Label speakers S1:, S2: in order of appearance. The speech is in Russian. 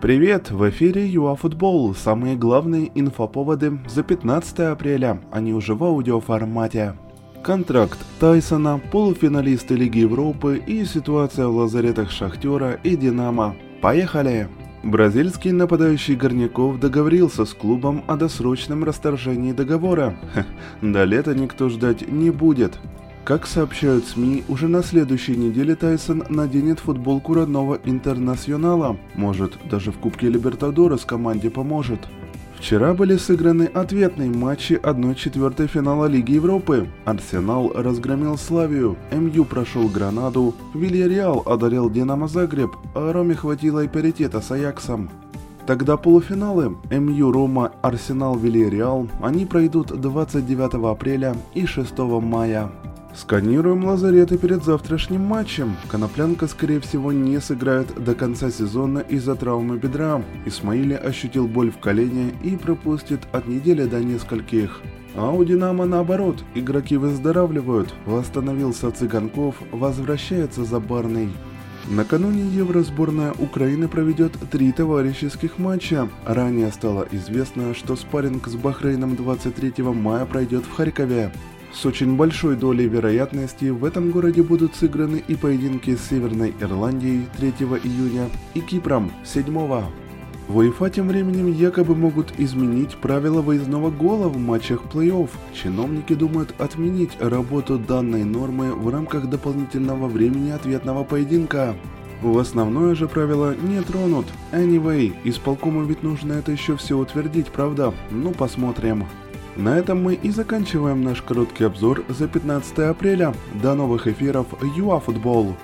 S1: Привет, в эфире ЮАФутбол. Самые главные инфоповоды за 15 апреля, они уже в аудиоформате. Контракт Тайсона, полуфиналисты Лиги Европы и ситуация в лазаретах Шахтера и Динамо. Поехали! Бразильский нападающий Горняков договорился с клубом о досрочном расторжении договора. Ха, до лета никто ждать не будет. Как сообщают СМИ, уже на следующей неделе Тайсон наденет футболку родного Интернационала. Может, даже в Кубке Либертадорес команде поможет. Вчера были сыграны ответные матчи 1-4 финала Лиги Европы. Арсенал разгромил Славию, МЮ прошел Гранаду, Вильяреал одарил Динамо Загреб, а Роме хватило и паритета с Аяксом. Тогда полуфиналы МЮ Рома, Арсенал, Вильяреал, они пройдут 29 апреля и 6 мая. Сканируем лазареты перед завтрашним матчем. Коноплянка, скорее всего, не сыграет до конца сезона из-за травмы бедра. Исмаили ощутил боль в колене и пропустит от недели до нескольких. А у Динамо наоборот, игроки выздоравливают. Восстановился Цыганков, возвращается Забарный. Накануне Евросборная Украины проведет три товарищеских матча. Ранее стало известно, что спарринг с Бахрейном 23 мая пройдет в Харькове. С очень большой долей вероятности в этом городе будут сыграны и поединки с Северной Ирландией 3 июня и Кипром 7 в УЕФА тем временем якобы могут изменить правила выездного гола в матчах плей-офф. Чиновники думают отменить работу данной нормы в рамках дополнительного времени ответного поединка. В основное же правило не тронут. Anyway, исполкому ведь нужно это еще все утвердить, правда? Ну посмотрим. На этом мы и заканчиваем наш короткий обзор за 15 апреля. До новых эфиров ЮАФутбол.